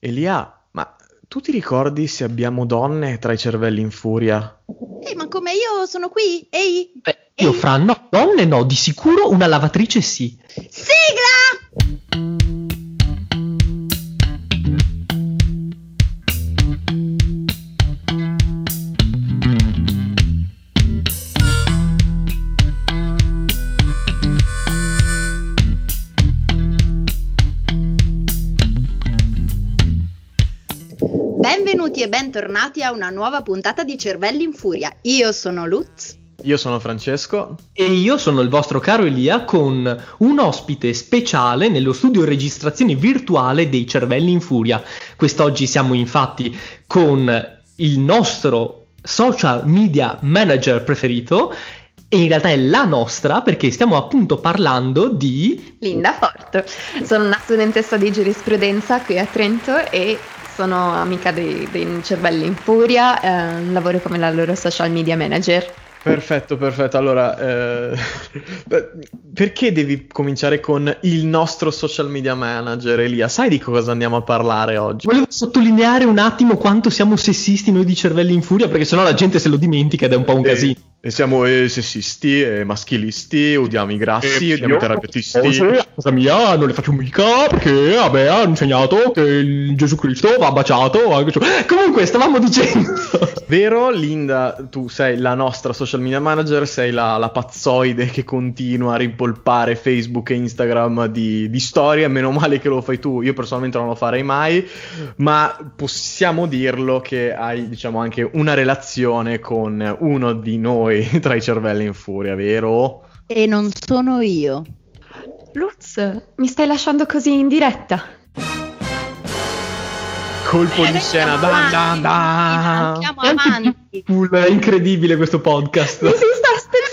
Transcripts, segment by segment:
Elia, ma tu ti ricordi se abbiamo donne tra i cervelli in furia? Ehi, ma come io sono qui? Ehi! Beh, io fra no, donne no, di sicuro una lavatrice sì. Sigla! Bentornati a una nuova puntata di Cervelli in Furia. Io sono Lutz. Io sono Francesco. E io sono il vostro caro Elia con un ospite speciale nello studio registrazione virtuale dei Cervelli in Furia. Quest'oggi siamo infatti con il nostro social media manager preferito e in realtà è la nostra perché stiamo appunto parlando di Linda Forte. Sono una studentessa di giurisprudenza qui a Trento e sono amica dei, dei cervelli in furia, eh, lavoro come la loro social media manager. Perfetto, perfetto. Allora, eh, perché devi cominciare con il nostro social media manager, Elia? Sai di cosa andiamo a parlare oggi? Volevo sottolineare un attimo quanto siamo sessisti noi di cervelli in furia, perché sennò la gente se lo dimentica ed è un po' un Eh, casino. E siamo eh, sessisti, eh, maschilisti, odiamo i grassi, odiamo i terapeutisti. a casa mia non le faccio mica perché vabbè hanno insegnato che Gesù Cristo va baciato anche comunque stavamo dicendo. Vero, Linda, tu sei la nostra social media manager, sei la, la pazzoide che continua a rimpolpare Facebook e Instagram di, di storie, meno male che lo fai tu, io personalmente non lo farei mai, ma possiamo dirlo che hai, diciamo, anche una relazione con uno di noi tra i cervelli in furia, vero? E non sono io. Lutz, mi stai lasciando così in diretta? Colpo Eh, di scena, dan dan dan. Andiamo avanti. È incredibile questo podcast Mi si sta cuore!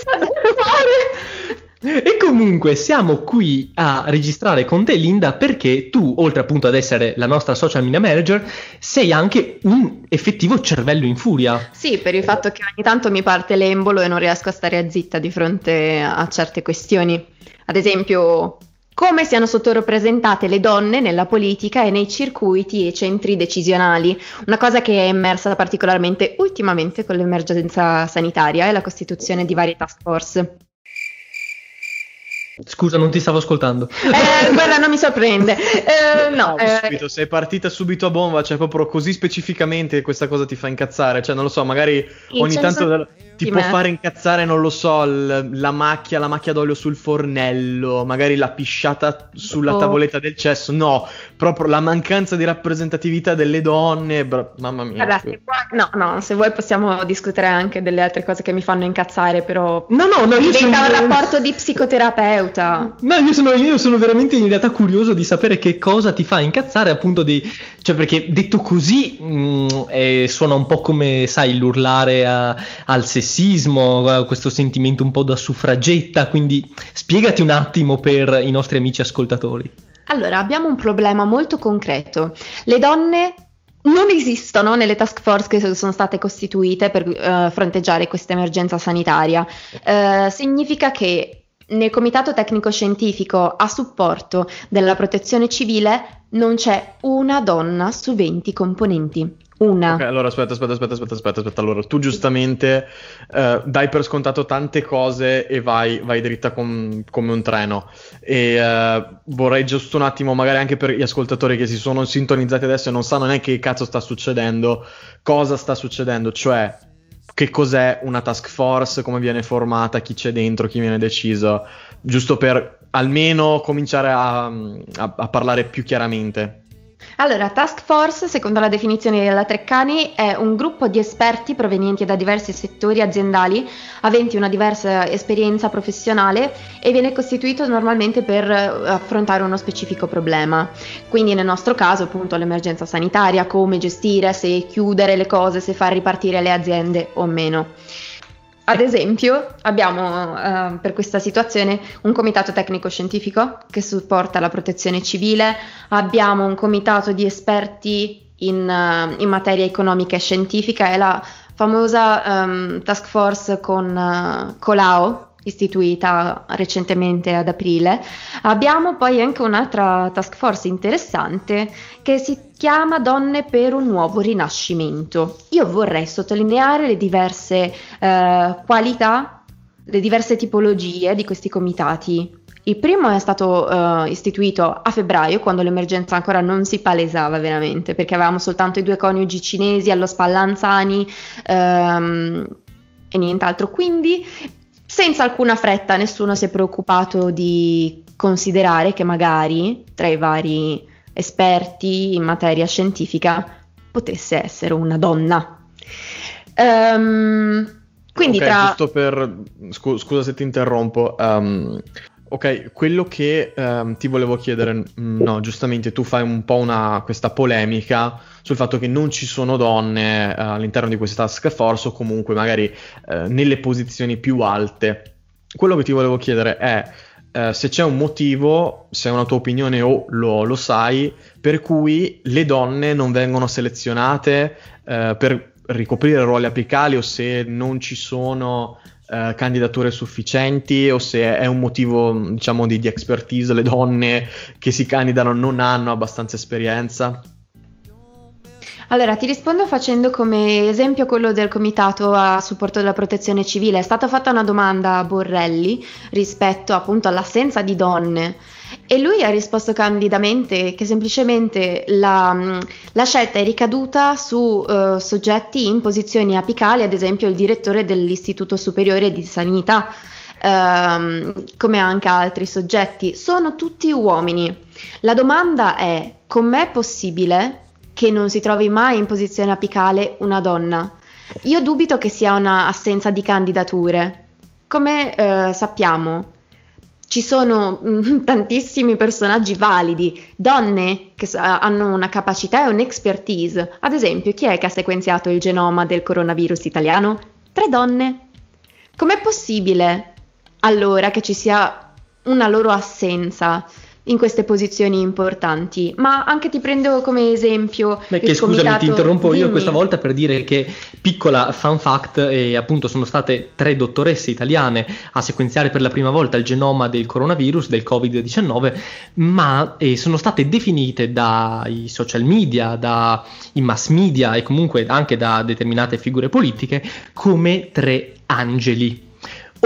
E comunque siamo qui a registrare con te Linda perché tu oltre appunto ad essere la nostra social media manager sei anche un effettivo cervello in furia Sì, per il fatto che ogni tanto mi parte l'embolo e non riesco a stare zitta di fronte a certe questioni. Ad esempio, come siano sottorappresentate le donne nella politica e nei circuiti e centri decisionali, una cosa che è emersa particolarmente ultimamente con l'emergenza sanitaria e la costituzione di varie task force. Scusa non ti stavo ascoltando Eh, guarda, non mi sorprende. Eh, no, No, eh, subito, sei partita subito a bomba, cioè proprio così specificamente questa cosa ti fa incazzare, cioè non lo so, magari ogni senso tanto ti può fare incazzare, non lo so, l- la macchia, la macchia d'olio sul fornello, magari la pisciata sulla Oh. tavoletta del cesso, no, proprio la mancanza di rappresentatività delle donne, bra- mamma mia. Guarda, se vuoi- no, no, se vuoi possiamo discutere anche delle altre cose che mi fanno incazzare, però no no no io diventa sono un rapporto di psicoterapeuta. No, io sono, io sono veramente in realtà curioso di sapere che cosa ti fa incazzare, appunto, di, cioè perché detto così mh, eh, suona un po' come, sai, l'urlare a- al sessismo, a questo sentimento un po' da suffragetta, quindi spiegati un attimo per i nostri amici ascoltatori. Allora, abbiamo un problema molto concreto. Le donne non esistono nelle task force che sono state costituite per eh, fronteggiare questa emergenza sanitaria. Eh, significa che nel comitato tecnico scientifico a supporto della protezione civile non c'è una donna su 20 componenti. Una. Ok, allora aspetta, aspetta, aspetta, aspetta, aspetta, aspetta. Allora, tu giustamente eh, dai per scontato tante cose e vai, vai dritta com- come un treno. E eh, vorrei giusto un attimo, magari anche per gli ascoltatori che si sono sintonizzati adesso e non sanno neanche che cazzo sta succedendo, cosa sta succedendo, cioè che cos'è una task force, come viene formata, chi c'è dentro, chi viene deciso, giusto per almeno cominciare a, a- a parlare più chiaramente. Allora, Task Force, secondo la definizione della Treccani, è un gruppo di esperti provenienti da diversi settori aziendali, aventi una diversa esperienza professionale e viene costituito normalmente per eh, affrontare uno specifico problema. Quindi nel nostro caso, appunto, l'emergenza sanitaria, come gestire, se chiudere le cose, se far ripartire le aziende o meno. Ad esempio, abbiamo eh, per questa situazione un comitato tecnico-scientifico che supporta la protezione civile, abbiamo un comitato di esperti in, eh, in materia economica e scientifica, è la famosa ehm, task force con eh, Colau, istituita recentemente ad aprile. Abbiamo poi anche un'altra task force interessante che si chiama Donne per un nuovo rinascimento. Io vorrei sottolineare le diverse eh, qualità, le diverse tipologie di questi comitati. Il primo è stato uh, istituito a febbraio, quando l'emergenza ancora non si palesava veramente, perché avevamo soltanto i due coniugi cinesi allo Spallanzani um, e nient'altro. Quindi, senza alcuna fretta, nessuno si è preoccupato di considerare che magari tra i vari esperti in materia scientifica potesse essere una donna. Um, quindi okay, tra... giusto per... Scu- scusa se ti interrompo. Um, Ok, quello che ehm, ti volevo chiedere, no, giustamente tu fai un po' una, questa polemica sul fatto che non ci sono donne eh, all'interno di questa task force o comunque magari eh, nelle posizioni più alte. Quello che ti volevo chiedere è eh, se c'è un motivo, se è una tua opinione o lo, lo sai, per cui le donne non vengono selezionate eh, per ricoprire ruoli apicali o se non ci sono eh, candidature sufficienti o se è un motivo diciamo di, di expertise le donne che si candidano non hanno abbastanza esperienza? Allora, ti rispondo facendo come esempio quello del comitato a supporto della protezione civile. È stata fatta una domanda a Borrelli rispetto appunto all'assenza di donne e lui ha risposto candidamente che semplicemente la, la scelta è ricaduta su uh, soggetti in posizioni apicali, ad esempio il direttore dell'Istituto Superiore di Sanità, uh, come anche altri soggetti. Sono tutti uomini. La domanda è com'è possibile che non si trovi mai in posizione apicale una donna? Io dubito che sia un'assenza di candidature. Come uh, sappiamo, ci sono mm, tantissimi personaggi validi, donne che hanno una capacità e un'expertise. Ad esempio, chi è che ha sequenziato il genoma del coronavirus italiano? Tre donne. Com'è possibile allora che ci sia una loro assenza? In queste posizioni importanti. Ma anche ti prendo come esempio. Beh, che scusami, ti interrompo Dimmi. io questa volta per dire che piccola fun fact, eh, appunto sono state tre dottoresse italiane a sequenziare per la prima volta il genoma del coronavirus, del Covid-19, ma eh, sono state definite dai social media, dai mass media e comunque anche da determinate figure politiche come tre angeli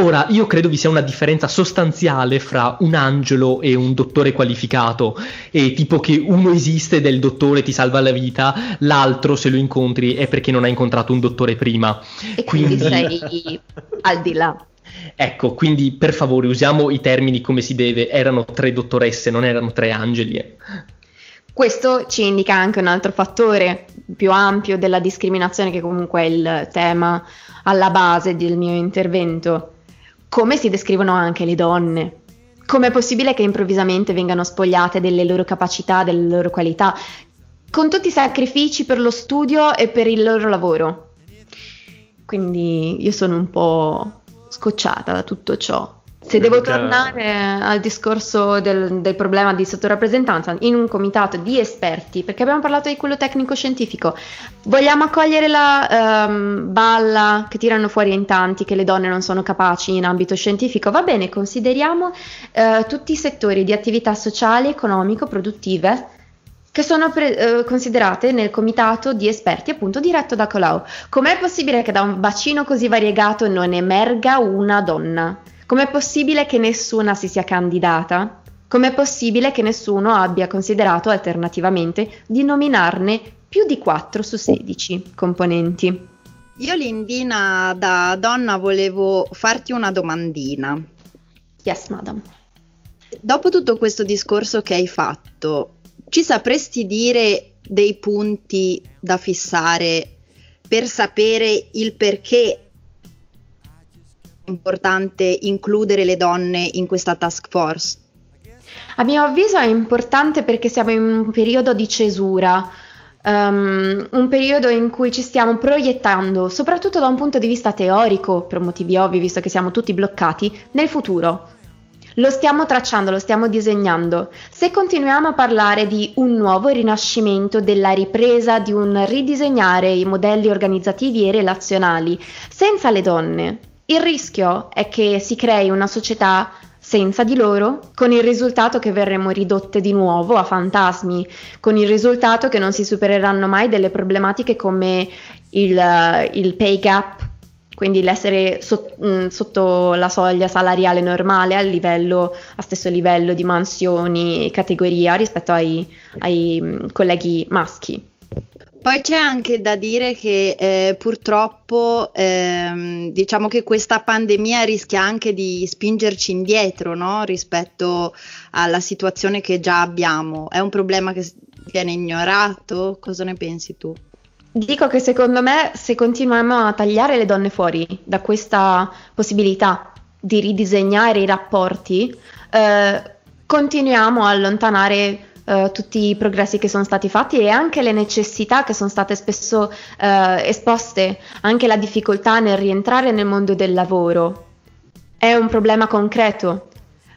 Ora, io credo vi sia una differenza sostanziale fra un angelo e un dottore qualificato, e tipo che uno esiste del dottore ti salva la vita, l'altro se lo incontri è perché non ha incontrato un dottore prima. E quindi, quindi sei al di là. Ecco, quindi per favore usiamo i termini come si deve, erano tre dottoresse, non erano tre angeli. Eh. Questo ci indica anche un altro fattore più ampio della discriminazione che comunque è il tema alla base del mio intervento come si descrivono anche le donne. Com'è possibile che improvvisamente vengano spogliate delle loro capacità, delle loro qualità, con tutti i sacrifici per lo studio e per il loro lavoro? Quindi io sono un po' scocciata da tutto ciò. Se devo tornare al discorso del, del, problema di sottorappresentanza in un comitato di esperti, perché abbiamo parlato di quello tecnico-scientifico, vogliamo accogliere la um, balla che tirano fuori in tanti che le donne non sono capaci in ambito scientifico? Va bene, consideriamo uh, tutti i settori di attività sociali, economico, produttive che sono pre- uh, considerate nel comitato di esperti appunto diretto da Colau. Com'è possibile che da un bacino così variegato non emerga una donna? Com'è possibile che nessuna si sia candidata? Com'è possibile che nessuno abbia considerato alternativamente di nominarne più di 4 su 16 componenti? Io Lindina da donna volevo farti una domandina. Yes, madam. Dopo tutto questo discorso che hai fatto, ci sapresti dire dei punti da fissare per sapere il perché importante includere le donne in questa task force? A mio avviso è importante perché siamo in un periodo di cesura, um, un periodo in cui ci stiamo proiettando, soprattutto da un punto di vista teorico, per motivi ovvi, visto che siamo tutti bloccati, nel futuro. Lo stiamo tracciando, lo stiamo disegnando. Se continuiamo a parlare di un nuovo rinascimento, della ripresa, di un ridisegnare i modelli organizzativi e relazionali senza le donne, Il rischio è che si crei una società senza di loro, con il risultato che verremo ridotte di nuovo a fantasmi, con il risultato che non si supereranno mai delle problematiche come il, il pay gap, quindi l'essere so, mh, mm, sotto la soglia salariale normale a, livello, a stesso livello di mansioni e categoria rispetto ai, ai mm, colleghi maschi. Poi c'è anche da dire che eh, purtroppo ehm, diciamo che questa pandemia rischia anche di spingerci indietro no? rispetto alla situazione che già abbiamo. È un problema che viene ignorato? Cosa ne pensi tu? Dico che secondo me se continuiamo a tagliare le donne fuori da questa possibilità di ridisegnare i rapporti, eh, continuiamo a allontanare Uh, tutti i progressi che sono stati fatti e anche le necessità che sono state spesso uh, esposte, anche la difficoltà nel rientrare nel mondo del lavoro. È un problema concreto,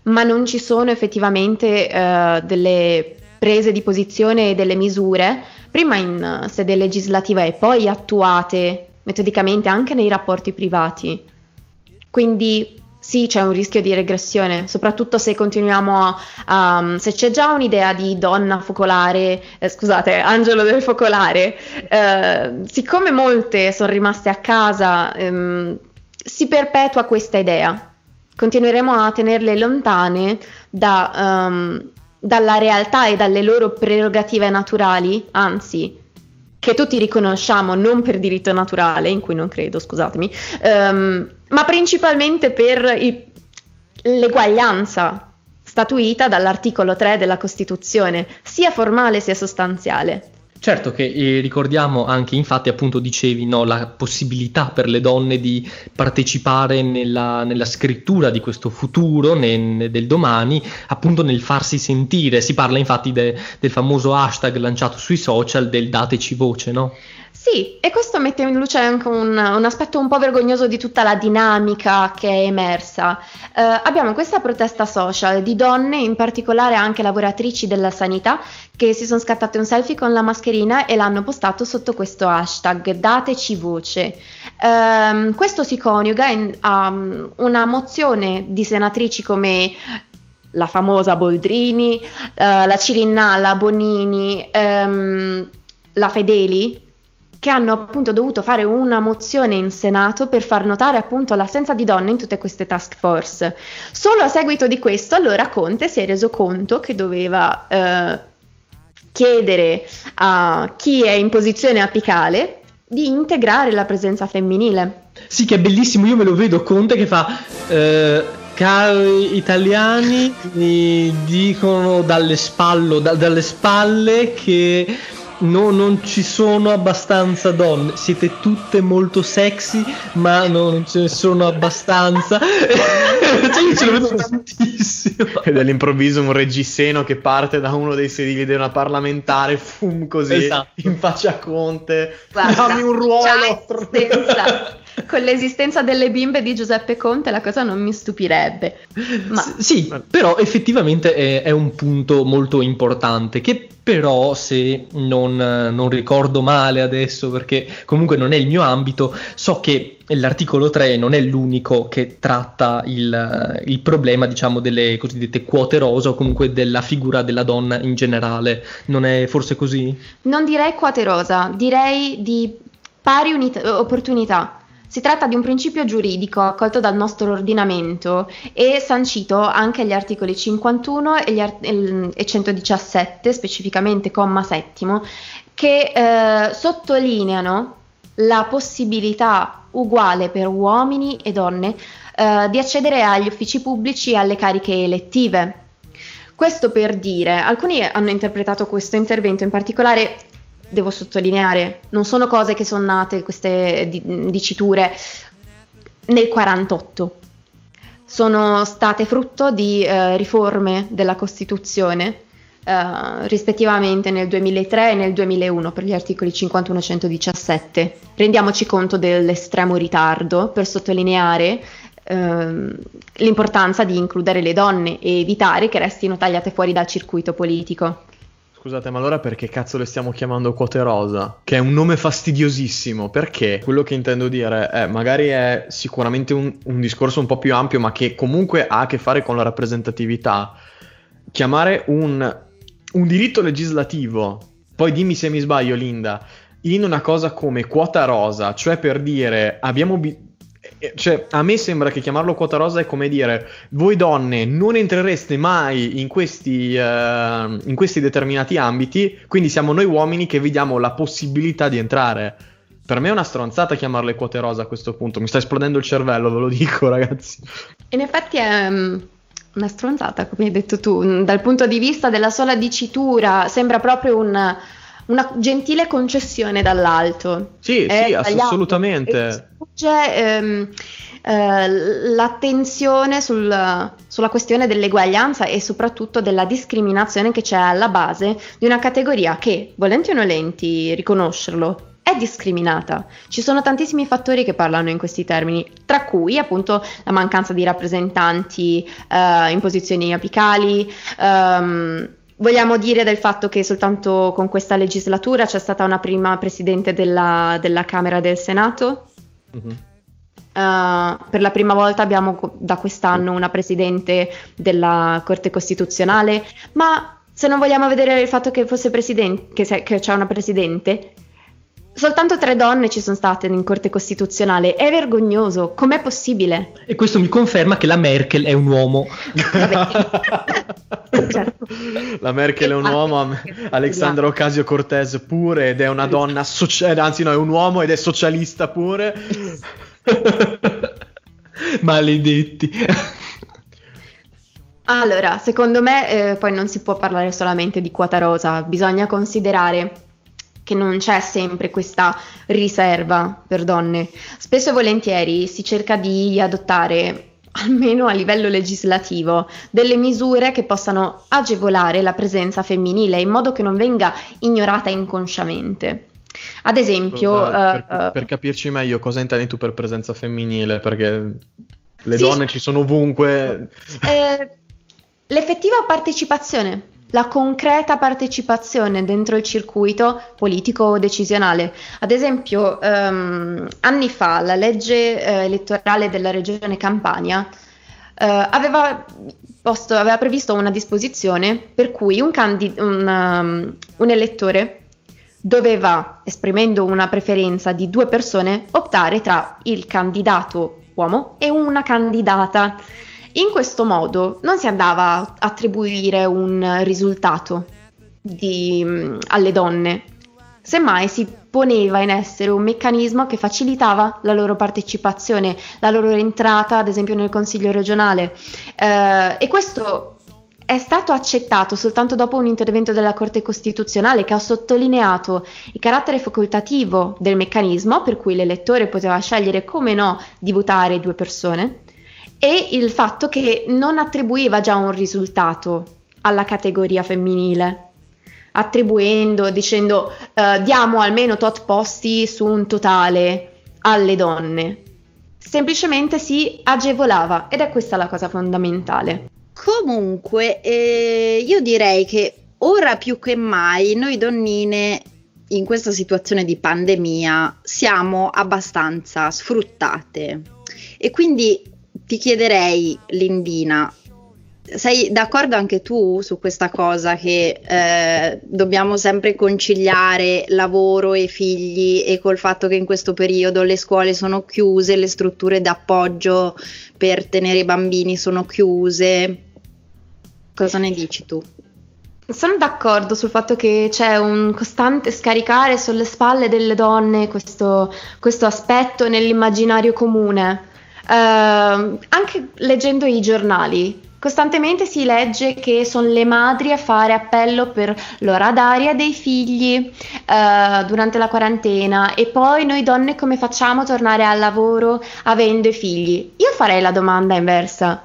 ma non ci sono effettivamente uh, delle prese di posizione e delle misure, prima in sede legislativa e poi attuate metodicamente anche nei rapporti privati. Quindi sì, c'è un rischio di regressione, soprattutto se continuiamo a, a se c'è già un'idea di donna focolare, eh, scusate, angelo del focolare, eh, siccome molte sono rimaste a casa, ehm, si perpetua questa idea. Continueremo a tenerle lontane da, um, dalla realtà e dalle loro prerogative naturali, anzi, che tutti riconosciamo non per diritto naturale, in cui non credo, scusatemi, um, ma principalmente per il, l'eguaglianza statuita dall'articolo 3 della Costituzione, sia formale sia sostanziale. Certo che eh, ricordiamo anche, infatti, appunto dicevi, no, la possibilità per le donne di partecipare nella, nella scrittura di questo futuro, ne, del domani, appunto nel farsi sentire. Si parla infatti de, del famoso hashtag lanciato sui social del dateci voce, no? Sì, e questo mette in luce anche un, un, aspetto un po' vergognoso di tutta la dinamica che è emersa. Eh, abbiamo questa protesta social di donne, in particolare anche lavoratrici della sanità, che si sono scattate un selfie con la mascherina e l'hanno postato sotto questo hashtag dateci voce. Eh, questo si coniuga in, a una mozione di senatrici come la famosa Boldrini, eh, la Cirinnalla, Bonini, ehm, la Fedeli, che hanno appunto dovuto fare una mozione in Senato per far notare appunto l'assenza di donne in tutte queste task force. Solo a seguito di questo allora Conte si è reso conto che doveva eh, chiedere a chi è in posizione apicale di integrare la presenza femminile. Sì, che è bellissimo, io me lo vedo Conte che fa... Eh cari italiani mi dicono dalle, spallo, da, dalle spalle che no, non ci sono abbastanza donne, siete tutte molto sexy, ma non ce ne sono abbastanza. cioè, io ce lo vedo tantissimo. Ed all'improvviso un reggiseno che parte da uno dei sedili di una parlamentare, fum così, esatto. in faccia a Conte, Guarda, dammi un ruolo. Con l'esistenza delle bimbe di Giuseppe Conte la cosa non mi stupirebbe. Ma... S- sì, però effettivamente è, è, un punto molto importante che però se non, non, ricordo male adesso perché comunque non è il mio ambito, so che l'articolo 3 non è l'unico che tratta il, il problema diciamo delle cosiddette quote rosa o comunque della figura della donna in generale, non è forse così? Non direi quote rosa, direi di pari unità, opportunità si tratta di un principio giuridico accolto dal nostro ordinamento e sancito anche agli articoli 51 e, art- e 117, specificamente comma settimo, che eh, sottolineano la possibilità uguale per uomini e donne eh, di accedere agli uffici pubblici e alle cariche elettive. Questo per dire, alcuni hanno interpretato questo intervento in particolare devo sottolineare, non sono cose che sono nate, queste diciture, nel 48. Sono state frutto di eh, riforme della Costituzione, eh, rispettivamente nel 2003 e nel 2001 per gli articoli 51 e 117. Rendiamoci conto dell'estremo ritardo per sottolineare ehm, l'importanza di includere le donne e evitare che restino tagliate fuori dal circuito politico. Scusate, ma allora perché cazzo le stiamo chiamando quote rosa? Che è un nome fastidiosissimo. Perché? Quello che intendo dire è, magari è sicuramente un, un discorso un po' più ampio, ma che comunque ha a che fare con la rappresentatività. Chiamare un, un diritto legislativo, poi dimmi se mi sbaglio, Linda, in una cosa come quota rosa, cioè per dire abbiamo bisogno cioè, a me sembra che chiamarlo quota rosa è come dire voi donne non entrereste mai in questi, uh, in questi determinati ambiti, quindi siamo noi uomini che vi diamo la possibilità di entrare. Per me è una stronzata chiamarle quote rosa a questo punto, mi sta esplodendo il cervello, ve lo dico ragazzi. In effetti è um, una stronzata, come hai detto tu, dal punto di vista della sola dicitura, sembra proprio un una gentile concessione dall'alto. Sì, è sì, assolutamente. Sfugge ehm, eh, l'attenzione sul, sulla questione dell'eguaglianza e soprattutto della discriminazione che c'è alla base di una categoria che, volenti o nolenti, riconoscerlo, è discriminata. Ci sono tantissimi fattori che parlano in questi termini, tra cui appunto la mancanza di rappresentanti uh, in posizioni apicali, um, Vogliamo dire del fatto che soltanto con questa legislatura c'è stata una prima presidente della, della Camera del Senato. Mm-hmm. Uh, per la prima volta abbiamo da quest'anno una presidente della Corte Costituzionale, ma se non vogliamo vedere il fatto che fosse presidente, che, se, che c'è una presidente, Soltanto tre donne ci sono state in Corte Costituzionale, è vergognoso, com'è possibile? E questo mi conferma che la Merkel è un uomo. certo. La Merkel è un uomo, Alexandra Ocasio Cortez pure, ed è una donna, socia- anzi no, è un uomo ed è socialista pure. Maledetti. Allora, secondo me eh, poi non si può parlare solamente di quota rosa, bisogna considerare che non c'è sempre questa riserva per donne. Spesso e volentieri si cerca di adottare almeno a livello legislativo, delle misure che possano agevolare la presenza femminile in modo che non venga ignorata inconsciamente. Ad esempio, Scusa, per, uh, per, capirci meglio, cosa intendi tu per presenza femminile? Perché le sì, donne ci sono ovunque. Eh, l'effettiva partecipazione la concreta partecipazione dentro il circuito politico decisionale. Ad esempio, um, anni fa la legge eh, elettorale della regione Campania eh, aveva, posto, aveva, previsto una disposizione per cui un, candid- un, um, un elettore doveva, esprimendo una preferenza di due persone, optare tra il candidato uomo e una candidata. In questo modo non si andava a attribuire un risultato di, mm, alle donne, semmai si poneva in essere un meccanismo che facilitava la loro partecipazione, la loro entrata ad esempio nel consiglio regionale. Eh, e questo è stato accettato soltanto dopo un intervento della Corte Costituzionale che ha sottolineato il carattere facoltativo del meccanismo per cui l'elettore poteva scegliere come no di votare due persone e il fatto che non attribuiva già un risultato alla categoria femminile, attribuendo, dicendo uh, diamo almeno tot posti su un totale alle donne. Semplicemente si agevolava ed è questa la cosa fondamentale. Comunque, eh, io direi che ora più che mai noi donnine in questa situazione di pandemia siamo abbastanza sfruttate e quindi ti chiederei, Lindina, sei d'accordo anche tu su questa cosa che eh, dobbiamo sempre conciliare lavoro e figli e col fatto che in questo periodo le scuole sono chiuse, le strutture d'appoggio per tenere i bambini sono chiuse? Cosa ne dici tu? Sono d'accordo sul fatto che c'è un costante scaricare sulle spalle delle donne questo, questo aspetto nell'immaginario comune. Uh, anche leggendo i giornali, costantemente si legge che sono le madri a fare appello per l'ora d'aria dei figli uh, durante la quarantena e poi noi donne come facciamo a tornare al lavoro avendo i figli? Io farei la domanda inversa.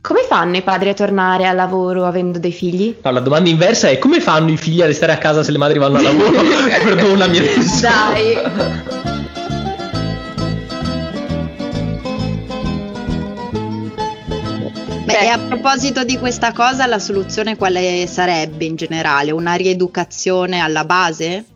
Come fanno i padri a tornare al lavoro avendo dei figli? No, la domanda inversa è come fanno i figli a restare a casa se le madri vanno al lavoro? Perdonami adesso. Dai. Beh, è a proposito di questa cosa, la soluzione quale sarebbe in generale? Una rieducazione alla base?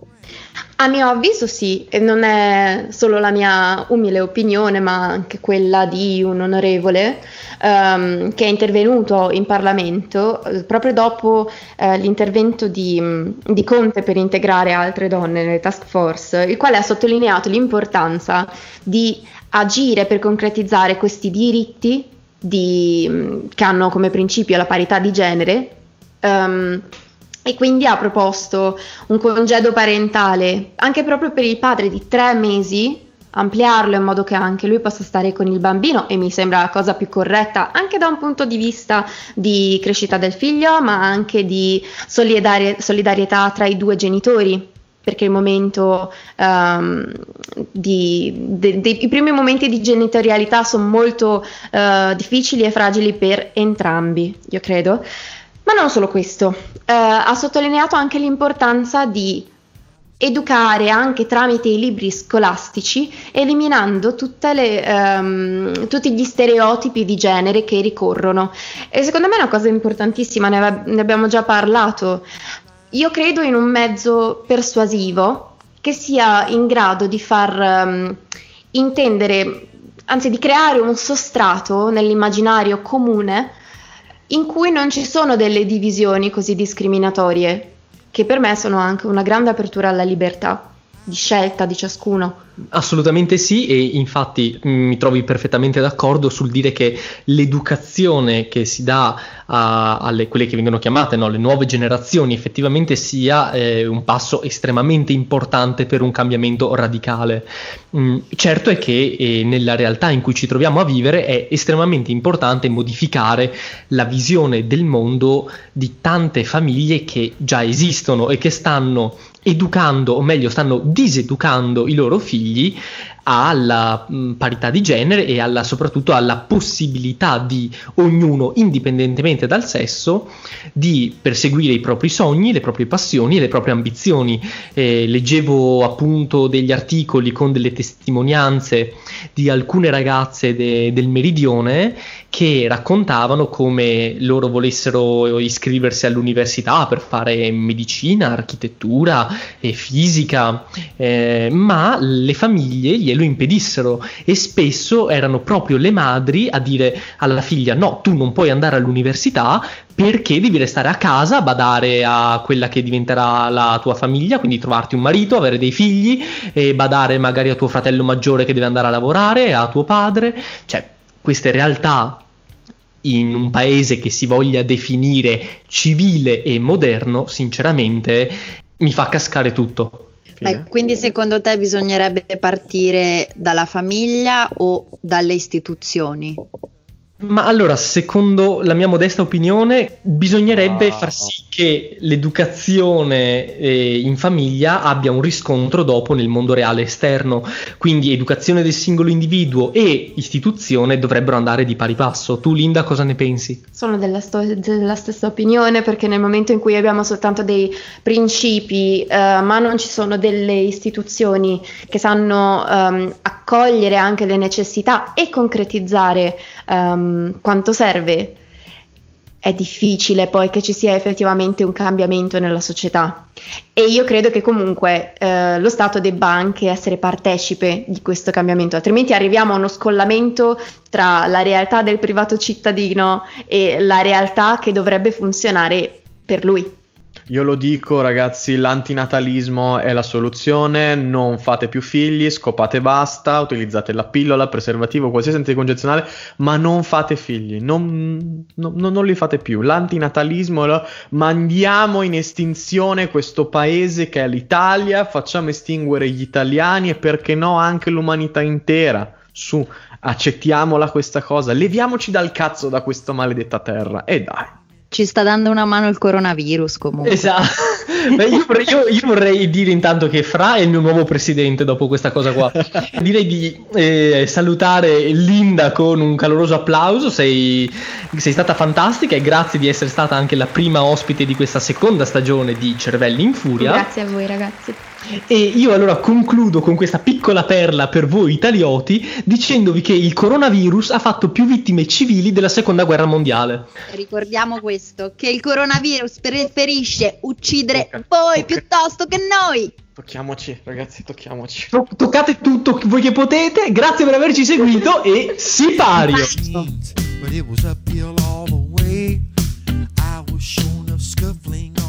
A mio avviso sì, e non è solo la mia umile opinione, ma anche quella di un onorevole um, che è intervenuto in Parlamento eh, proprio dopo eh, l'intervento di, di, Conte per integrare altre donne nelle task force, il quale ha sottolineato l'importanza di agire per concretizzare questi diritti di, che hanno come principio la parità di genere. Um, e quindi ha proposto un congedo parentale anche proprio per il padre di tre mesi, ampliarlo in modo che anche lui possa stare con il bambino e mi sembra la cosa più corretta anche da un punto di vista di crescita del figlio, ma anche di solidari- solidarietà tra i due genitori. Perché il momento um, di, de, de, i primi momenti di genitorialità sono molto uh, difficili e fragili per entrambi, io credo. Ma non solo questo, eh, ha sottolineato anche l'importanza di educare anche tramite i libri scolastici, eliminando le, um, tutti gli stereotipi di genere che ricorrono. E secondo me è una cosa importantissima, ne, ne abbiamo già parlato. Io credo in un mezzo persuasivo che sia in grado di far um, intendere, anzi di creare un sostrato nell'immaginario comune in cui non ci sono delle divisioni così discriminatorie, che per me sono anche una grande apertura alla libertà di scelta di ciascuno. Assolutamente sì e infatti mm, mi trovi perfettamente d'accordo sul dire che l'educazione che si dà a, alle quelle che vengono chiamate no, le nuove generazioni effettivamente sia eh, un passo estremamente importante per un cambiamento radicale. Mm, certo è che eh, nella realtà in cui ci troviamo a vivere è estremamente importante modificare la visione del mondo di tante famiglie che già esistono e che stanno educando, o meglio, stanno diseducando i loro figli alla mh, parità di genere e alla, soprattutto alla possibilità di ognuno, indipendentemente dal sesso, di perseguire i propri sogni, le proprie passioni e le proprie ambizioni. Eh, leggevo appunto degli articoli con delle testimonianze di alcune ragazze de- del meridione che raccontavano come loro volessero iscriversi all'università per fare medicina, architettura e fisica, eh, ma le famiglie glielo impedissero e spesso erano proprio le madri a dire alla figlia no, tu non puoi andare all'università perché devi restare a casa, badare a quella che diventerà la tua famiglia, quindi trovarti un marito, avere dei figli e badare magari a tuo fratello maggiore che deve andare a lavorare, a tuo padre, cioè queste realtà in un paese che si voglia definire civile e moderno, sinceramente mi fa cascare tutto. Beh, quindi secondo te bisognerebbe partire dalla famiglia o dalle istituzioni? Ma allora, secondo la mia modesta opinione, bisognerebbe ah. far sì che l'educazione eh, in famiglia abbia un riscontro dopo nel mondo reale esterno. Quindi educazione del singolo individuo e istituzione dovrebbero andare di pari passo. Tu, Linda, cosa ne pensi? Sono della, sto- della stessa opinione perché nel momento in cui abbiamo soltanto dei principi, eh, ma non ci sono delle istituzioni che sanno um, accogliere anche le necessità e concretizzare um, quanto serve, è difficile poi che ci sia effettivamente un cambiamento nella società. E io credo che comunque eh, lo Stato debba anche essere partecipe di questo cambiamento, altrimenti arriviamo a uno scollamento tra la realtà del privato cittadino e la realtà che dovrebbe funzionare per lui. Io lo dico, ragazzi, l'antinatalismo è la soluzione. Non fate più figli, scopate basta, utilizzate la pillola, il preservativo, qualsiasi anticoncezionale, ma non fate figli, non, non, non li fate più. L'antinatalismo, lo, mandiamo in estinzione questo paese che è l'Italia, facciamo estinguere gli italiani e perché no anche l'umanità intera. Su, accettiamola questa cosa, leviamoci dal cazzo da questa maledetta terra e dai. Ci sta dando una mano il coronavirus comunque. Esatto. Beh, io, vorrei, io, io, vorrei, dire intanto che Fra è il mio nuovo presidente dopo questa cosa qua. Direi di eh, salutare Linda con un caloroso applauso, sei, sei, stata fantastica e grazie di essere stata anche la prima ospite di questa seconda stagione di Cervelli in Furia. Grazie a voi ragazzi. E io allora concludo con questa piccola perla per voi italioti dicendovi che il coronavirus ha fatto più vittime civili della seconda guerra mondiale. Ricordiamo questo, che il coronavirus preferisce uccidere. Voi Tocca. piuttosto che noi. Tocchiamoci, ragazzi, tocchiamoci. To- toccate tutto voi che potete. Grazie per averci seguito e si pari. so many